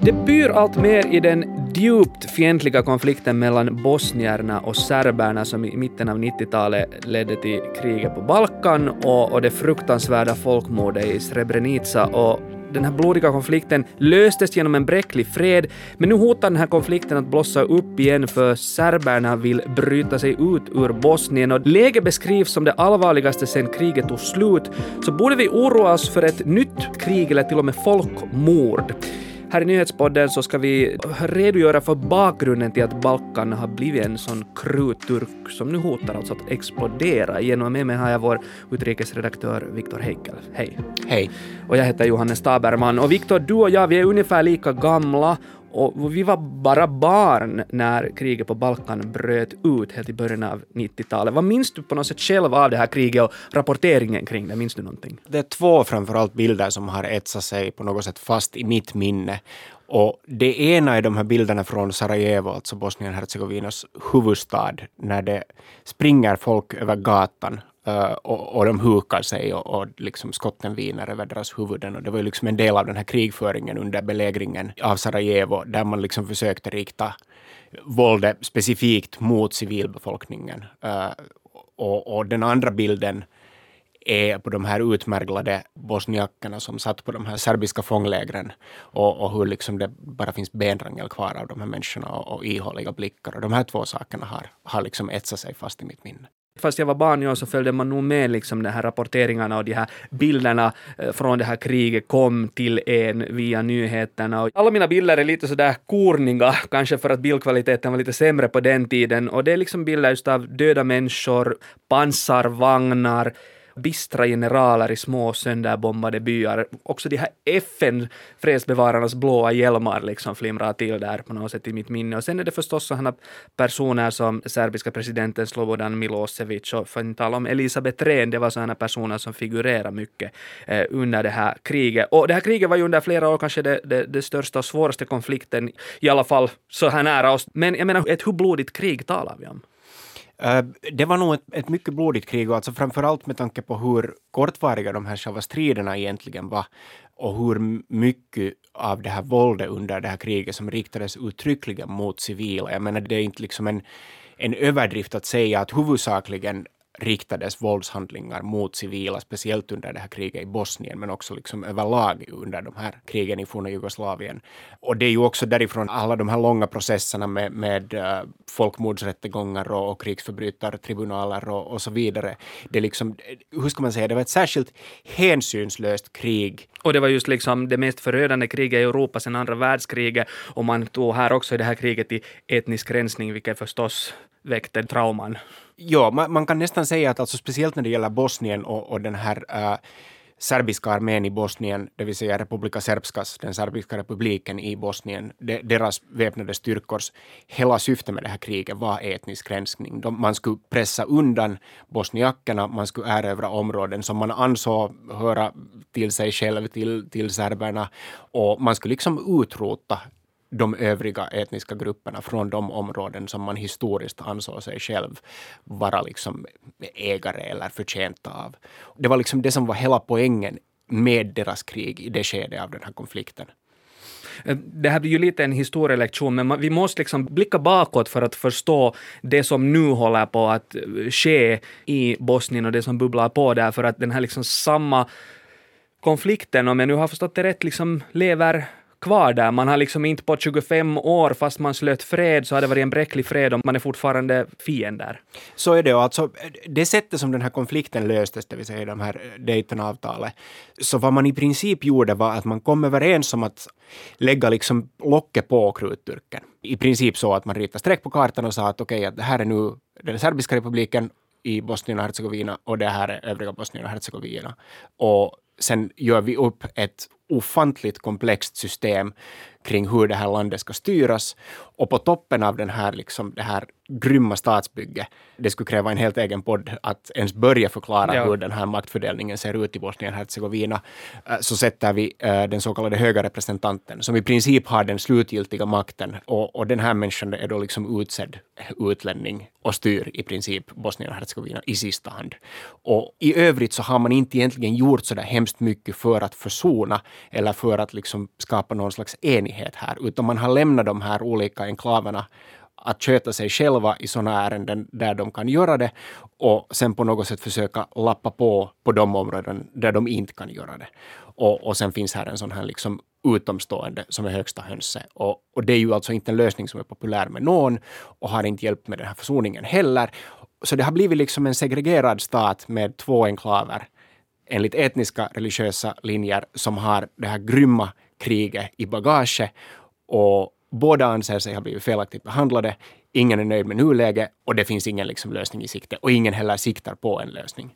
Det byr allt mer i den djupt fientliga konflikten mellan bosnierna och serberna som i mitten av 90-talet ledde till kriget på Balkan och, och det fruktansvärda folkmordet i Srebrenica och den här blodiga konflikten löstes genom en bräcklig fred, men nu hotar den här konflikten att blossa upp igen för serberna vill bryta sig ut ur Bosnien och läget beskrivs som det allvarligaste sedan kriget tog slut, så borde vi oroa oss för ett nytt krig eller till och med folkmord. Här i nyhetspodden så ska vi redogöra för bakgrunden till att Balkan har blivit en sån krutturk som nu hotar alltså att explodera igen. Och med mig har jag vår utrikesredaktör Viktor Heikel. Hej. Hej. Och jag heter Johannes Taberman. Och Viktor, du och jag, vi är ungefär lika gamla och vi var bara barn när kriget på Balkan bröt ut helt i början av 90-talet. Vad minns du på något sätt själv av det här kriget och rapporteringen kring det? Minns du någonting? Det är två framförallt bilder som har etsat sig på något sätt fast i mitt minne. Och det ena är de här bilderna från Sarajevo, alltså Bosnien-Hercegovinas huvudstad, när det springer folk över gatan Eh, och, och, de hukar sig och, och liksom skotten viner över deras huvuden. Och det var ju liksom en del av den här krigföringen under belägringen av Sarajevo, där man liksom försökte rikta våldet specifikt mot civilbefolkningen. Uh, och, och, den andra bilden är på de här utmärglade bosniakerna som satt på de här serbiska fånglägren och, och hur liksom det bara finns benrangel kvar av de här människorna och, och ihåliga blickar. Och de här två sakerna har, har liksom etsat sig fast i mitt minne fast jag var barn jag så följde man nog med liksom de här rapporteringarna och de här bilderna eh, från det här kriget kom till en via nyheterna. Och alla mina bilder är lite sådär korniga, kanske för att bildkvaliteten var lite sämre på den tiden. Och det är liksom bilder just av döda människor, pansarvagnar, bistra generaler i små sönderbombade byar. Också de här FN-fredsbevararnas blåa hjälmar liksom flimrar till där på något sätt i mitt minne. Och sen är det förstås sådana personer som serbiska presidenten Slobodan Milosevic och för att inte tala om Elisabeth Rehn, det var sådana personer som figurerar mycket eh, under det här kriget. Och det här kriget var ju under flera år kanske det, det, det största och svåraste konflikten, i alla fall så här nära oss. Men jag menar, ett hur blodigt krig talar vi om? Eh, det var nog ett, ett mycket blodigt krig, och alltså framförallt med tanke på hur kortvariga de här själva striderna egentligen var och hur mycket av det här våldet under det här kriget som riktades uttryckligen mot civila. Jag menar, det är inte liksom en, en överdrift att säga att huvudsakligen riktades våldshandlingar mot civila, speciellt under det här kriget i Bosnien, men också liksom överlag under de här krigen i forna Jugoslavien. Och det är ju också därifrån alla de här långa processerna med, med eh, folkmordsrättegångar och, och krigsförbrytartribunaler och, och så vidare. Det liksom, eh, hur ska man säga, det var ett särskilt hänsynslöst krig. Och det var just liksom det mest förödande kriget i Europa sedan andra världskriget och man tog här också i det här kriget i etnisk rensning, vilket förstås väckte trauman. Ja, man, man, kan nästan säga att alltså speciellt när det gäller Bosnien och, och den här äh, serbiska armén i Bosnien, det vill säga Republika Serbskas, den serbiska republiken i Bosnien, de, deras väpnade styrkors hela syfte med det här kriget var etnisk rensning. De, man skulle pressa undan bosniakerna, man skulle erövra områden som man ansåg höra till sig själv, till, till serberna, och man skulle liksom utrota de övriga etniska grupperna från de områden som man historiskt ansåg sig själv vara liksom ägare eller förtjänta av. Det var liksom det som var hela poängen med deras krig i det skedet av den här konflikten. Eh, det här blir ju lite en historielektion, men vi måste liksom blicka bakåt för att förstå det som nu håller på att eh, ske i Bosnien och det som bubblar på där, för att den här liksom samma konflikten, om jag nu har förstått det rätt, liksom lever kvar där. Man har liksom inte på 25 år, fast man slöt fred, så har det varit en bräcklig fred och man är fortfarande fiender. Så är det. Och alltså, det sättet som den här konflikten löstes, det vill säga de här Daytonavtalet, så vad man i princip gjorde var att man kom överens om att lägga liksom locket på krutturken. I princip så att man ritade streck på kartan och sa att okej, okay, att det här är nu den serbiska republiken i Bosnien och Hercegovina och det här är övriga Bosnien och Hercegovina. Och sen gör vi upp ett ofantligt komplext system kring hur det här landet ska styras. Och på toppen av den här, liksom, det här grymma statsbygget, det skulle kräva en helt egen podd att ens börja förklara ja. hur den här maktfördelningen ser ut i Bosnien-Hercegovina, eh, så sätter vi eh, den så kallade höga representanten, som i princip har den slutgiltiga makten. Och, och den här människan är då liksom utsedd utlänning och styr i princip Bosnien-Hercegovina i sista hand. Och i övrigt så har man inte egentligen gjort så där hemskt mycket för att försona eller för att liksom skapa någon slags enighet här, utan man har lämnat de här olika enklaverna att sköta sig själva i sådana ärenden där de kan göra det och sen på något sätt försöka lappa på på de områden där de inte kan göra det. Och, och sen finns här en sån här liksom utomstående som är högsta hönse. Och, och det är ju alltså inte en lösning som är populär med någon och har inte hjälpt med den här försoningen heller. Så det har blivit liksom en segregerad stat med två enklaver enligt etniska religiösa linjer som har det här grymma kriget i bagaget och båda anser sig ha blivit felaktigt behandlade. Ingen är nöjd med nuläget och det finns ingen liksom lösning i sikte och ingen heller siktar på en lösning.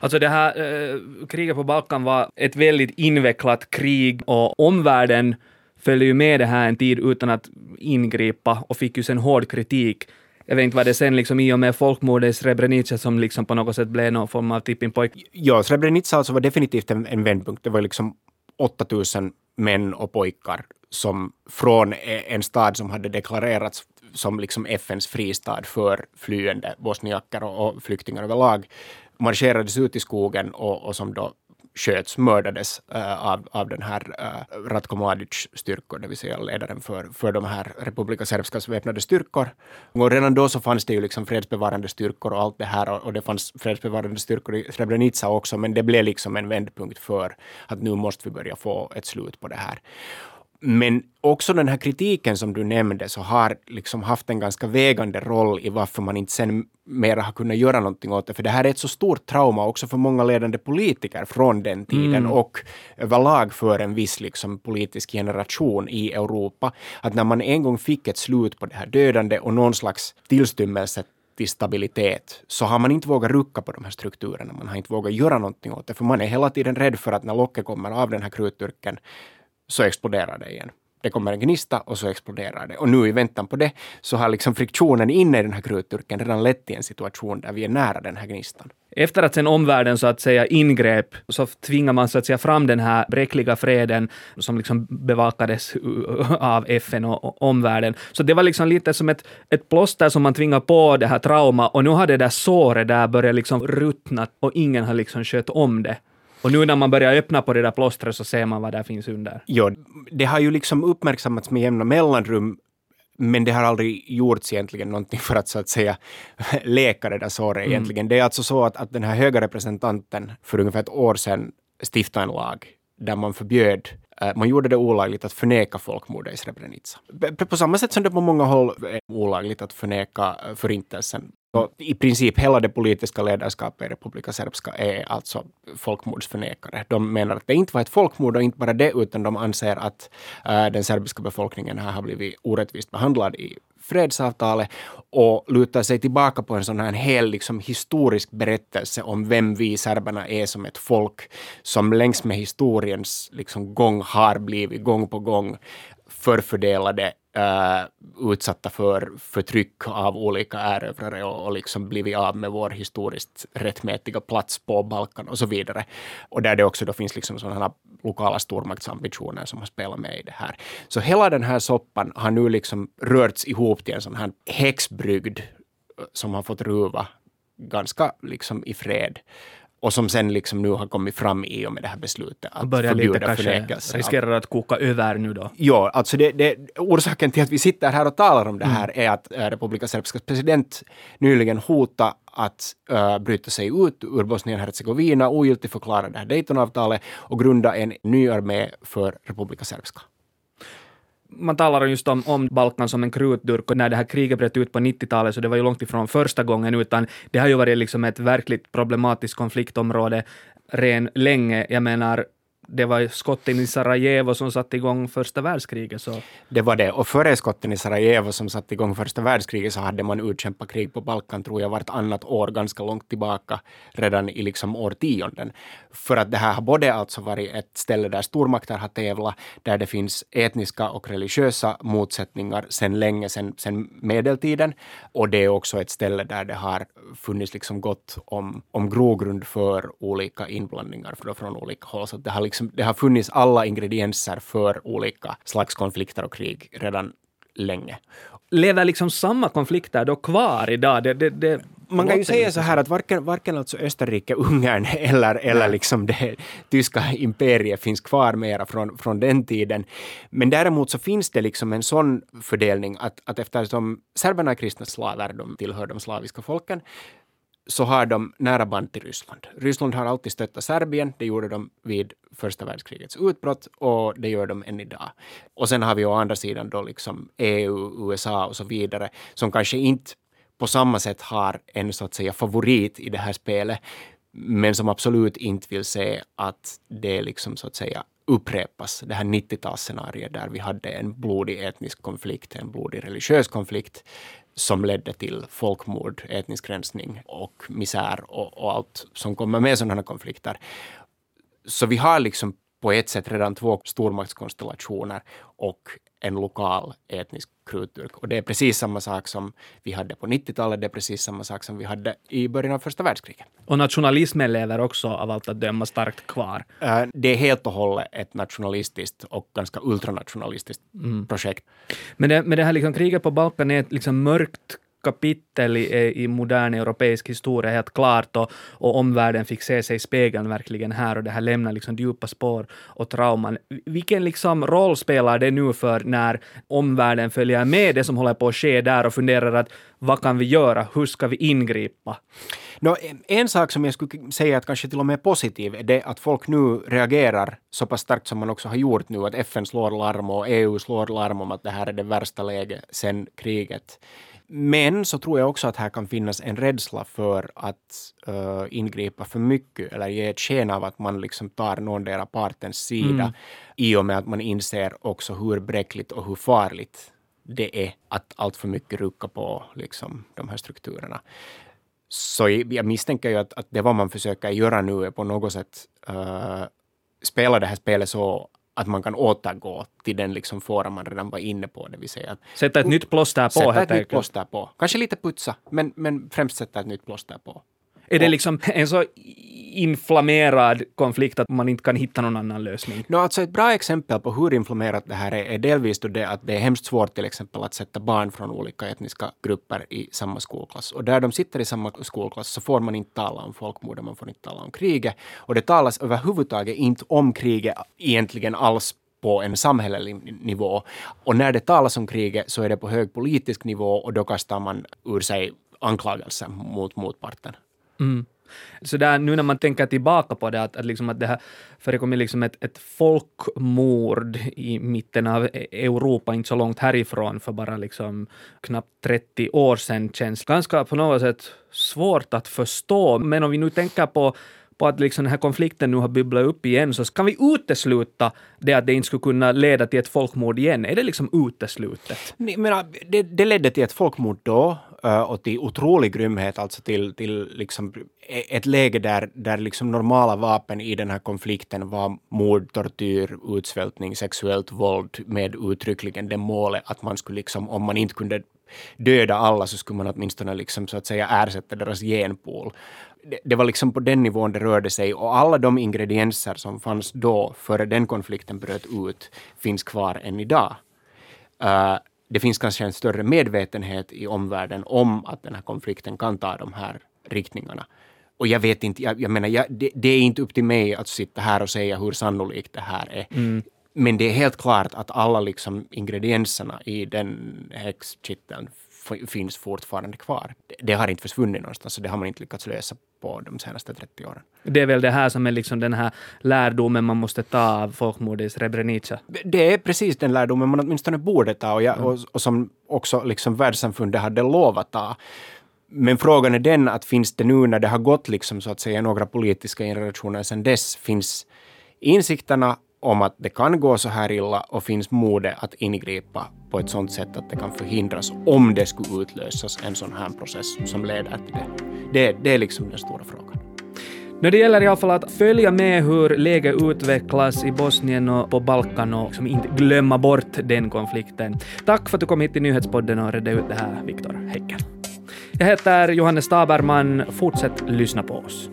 Alltså det här eh, kriget på Balkan var ett väldigt invecklat krig och omvärlden följde ju med det här en tid utan att ingripa och fick ju sen hård kritik. Jag vet inte vad det sen liksom i och med folkmordet i Srebrenica som liksom på något sätt blev någon form av tipping point. Ja, Srebrenica alltså var definitivt en, en vändpunkt. Det var liksom 8000 män och pojkar som från en stad som hade deklarerats som liksom FNs fristad för flyende bosniaker och, och flyktingar överlag marscherades ut i skogen och, och som då sköts, mördades uh, av, av den här uh, Ratko Mladic-styrkor, det vill säga ledaren för, för de här Republika Srpskas väpnade styrkor. Och redan då så fanns det ju liksom fredsbevarande styrkor och allt det här och, och det fanns fredsbevarande styrkor i Srebrenica också, men det blev liksom en vändpunkt för att nu måste vi börja få ett slut på det här. Men också den här kritiken som du nämnde så har liksom haft en ganska vägande roll i varför man inte sen mera har kunnat göra någonting åt det. För det här är ett så stort trauma också för många ledande politiker från den tiden mm. och överlag för en viss liksom politisk generation i Europa. Att när man en gång fick ett slut på det här dödande och någon slags tillstymmelse till stabilitet så har man inte vågat rucka på de här strukturerna. Man har inte vågat göra någonting åt det, för man är hela tiden rädd för att när locket kommer av den här krutturken så exploderar det igen. Det kommer en gnista och så exploderar det. Och nu i väntan på det så har liksom friktionen inne i den här krutturken redan lett till en situation där vi är nära den här gnistan. Efter att sen omvärlden så att säga ingrep så tvingar man så att säga fram den här bräckliga freden som liksom bevakades av FN och omvärlden. Så det var liksom lite som ett, ett plåster som man tvingar på det här trauma och nu har det där såret där börjat liksom ruttna och ingen har liksom skött om det. Och nu när man börjar öppna på det där plåstret så ser man vad där finns under. Ja, det har ju liksom uppmärksammats med jämna mellanrum men det har aldrig gjorts egentligen någonting för att så att säga läka det där såret mm. egentligen. Det är alltså så att, att den här höga representanten för ungefär ett år sedan stiftade en lag där man förbjöd eh, man gjorde det olagligt att förneka folkmordet i Srebrenica. På samma sätt som det på många håll är olagligt att förneka eh, förintelsen så I princip hela det politiska ledarskapet i Republika Srpska är alltså folkmordsförnekare. De menar att det inte var ett folkmord och inte bara det, utan de anser att äh, den serbiska befolkningen här har blivit orättvist behandlad i fredsavtalet och lutar sig tillbaka på en sån här hel liksom, historisk berättelse om vem vi serberna är som ett folk som längs med historiens liksom, gång har blivit gång på gång förfördelade uh, utsatta för förtryck av olika erövrare och, och liksom blivit av med vår historiskt rättmätiga plats på Balkan och så vidare. Och där det också då finns liksom sådana lokala stormaktsambitioner som har spelat med i det här. Så hela den här soppan har nu liksom rörts ihop till en sån här häxbrygd eh, som har fått ruva ganska liksom i fred och som sen liksom nu har kommit fram i och med det här beslutet att börjar förbjuda förnekelse. Riskerar att koka över nu då? Ja, alltså det, det, orsaken till att vi sitter här och talar om det här mm. är att äh, Republika Srpskas president nyligen hotade att äh, bryta sig ut ur Bosnien-Hercegovina, ogiltigförklara det här Daytonavtalet och grunda en ny armé för Republika Srpska man talar just om, om Balkan som en krutdurk och när det här kriget bröt ut på 90-talet så det var ju långt ifrån första gången utan det har ju varit liksom ett verkligt problematiskt konfliktområde ren länge. Jag menar, det var skotten i Sarajevo som satte igång första världskriget. Så. Det var det. Och före skotten i Sarajevo som satte igång första världskriget så hade man utkämpat krig på Balkan, tror jag, vartannat år ganska långt tillbaka, redan i liksom årtionden. För att det här har både alltså varit ett ställe där stormakter har tävlat, där det finns etniska och religiösa motsättningar sedan länge, sedan, medeltiden. Och det är också ett ställe där det har funnits liksom gott om, om grogrund för olika inblandningar från olika håll. Så det har, liksom, det har funnits alla ingredienser för olika slags konflikter och krig redan länge. Lever liksom samma konflikter då kvar idag? Det, det, det man kan ju säga så här att varken, varken alltså Österrike, Ungern eller, eller liksom det tyska imperiet finns kvar mera från, från den tiden. Men däremot så finns det liksom en sån fördelning att, att eftersom serberna är kristna slaver, de tillhör de slaviska folken, så har de nära band till Ryssland. Ryssland har alltid stöttat Serbien. Det gjorde de vid första världskrigets utbrott och det gör de än idag. Och sen har vi å andra sidan då liksom EU, USA och så vidare som kanske inte på samma sätt har en så att säga favorit i det här spelet men som absolut inte vill se att det liksom så att säga upprepas, det här 90-talsscenariet där vi hade en blodig etnisk konflikt, en blodig religiös konflikt som ledde till folkmord, etnisk rensning och misär och, och allt som kommer med sådana konflikter. Så vi har liksom på ett sätt redan två stormaktskonstellationer och en lokal etnisk krutdurk. Och det är precis samma sak som vi hade på 90-talet, det är precis samma sak som vi hade i början av första världskriget. Och nationalismen lever också av allt att döma starkt kvar. Uh, det är helt och hållet ett nationalistiskt och ganska ultranationalistiskt mm. projekt. Men det, men det här liksom, kriget på Balkan är ett liksom mörkt kapitel i, i modern europeisk historia helt klart och, och omvärlden fick se sig i spegeln verkligen här och det här lämnar liksom djupa spår och trauman. Vilken liksom roll spelar det nu för när omvärlden följer med det som håller på att ske där och funderar att vad kan vi göra, hur ska vi ingripa? No, en sak som jag skulle säga att kanske till och med är positiv är det att folk nu reagerar så pass starkt som man också har gjort nu, att FN slår larm och EU slår larm om att det här är det värsta läget sedan kriget men så tror jag också att här kan finnas en rädsla för att uh, ingripa för mycket eller ge ett sken av att man liksom tar någondera partens sida mm. i och med att man inser också hur bräckligt och hur farligt det är att allt för mycket rucka på liksom, de här strukturerna. Så jag misstänker ju att, att det vad man försöker göra nu är på något sätt uh, spela det här spelet så att man kan återgå till den liksom fåra man redan var inne på, det vill säga att Sätta ett nytt plåster på. Sätta ett nytt plåster på. Kanske lite putsa, men, men främst sätta ett nytt plåster på. Är det liksom en så inflammerad konflikt att man inte kan hitta någon annan lösning? No, alltså ett bra exempel på hur inflammerat det här är, är delvis då det att det är hemskt svårt till exempel att sätta barn från olika etniska grupper i samma skolklass. Och där de sitter i samma skolklass så får man inte tala om folkmord, man får inte tala om kriget. Och det talas överhuvudtaget inte om kriget egentligen alls på en samhällelig nivå. Och när det talas om kriget så är det på hög politisk nivå och då kastar man ur sig anklagelser mot motparten. Mm. Så där, nu när man tänker tillbaka på det, att, att, liksom att det här förekommer liksom ett, ett folkmord i mitten av e- Europa, inte så långt härifrån, för bara liksom knappt 30 år sedan, känns ganska på något sätt svårt att förstå. Men om vi nu tänker på på att liksom den här konflikten nu har bubblat upp igen, så kan vi utesluta det att det inte skulle kunna leda till ett folkmord igen? Är det liksom uteslutet? Men, det, det ledde till ett folkmord då och till otrolig grymhet, alltså till, till liksom e, ett läge där, där liksom normala vapen i den här konflikten var mord, tortyr, utsvältning, sexuellt våld med uttryckligen det målet att man skulle liksom, om man inte kunde döda alla så skulle man åtminstone liksom så att säga ersätta deras genpool det, det, var liksom på den nivån det rörde sig och alla de ingredienser som fanns då, före den konflikten bröt ut, finns kvar än idag. Uh, det finns kanske en större medvetenhet i omvärlden om att den här konflikten kan ta de här riktningarna. Och jag vet inte, jag, jag menar, jag, det, det, är inte upp till mig att sitta här och säga hur sannolikt det här är. Mm. Men det är helt klart att alla liksom ingredienserna i den häxkitteln finns fortfarande kvar. Det har inte försvunnit någonstans, så det har man inte lyckats lösa på de senaste 30 åren. Det är väl det här som är liksom den här lärdomen man måste ta av folkmordet i Srebrenica? Det är precis den lärdomen man åtminstone borde ta och, jag, mm. och, och som också liksom världssamfundet hade lovat ta. Men frågan är den att finns det nu när det har gått liksom så att säga några politiska generationer sedan dess, finns insikterna om att det kan gå så här illa och finns modet att ingripa på ett sådant sätt att det kan förhindras om det skulle utlösas en sån här process som leder till det. Det, det är liksom den stora frågan. Nu det gäller i alla fall att följa med hur läget utvecklas i Bosnien och på Balkan och liksom inte glömma bort den konflikten. Tack för att du kom hit till Nyhetspodden och redde ut det här, Viktor Häcken. Jag heter Johannes Taberman. Fortsätt lyssna på oss.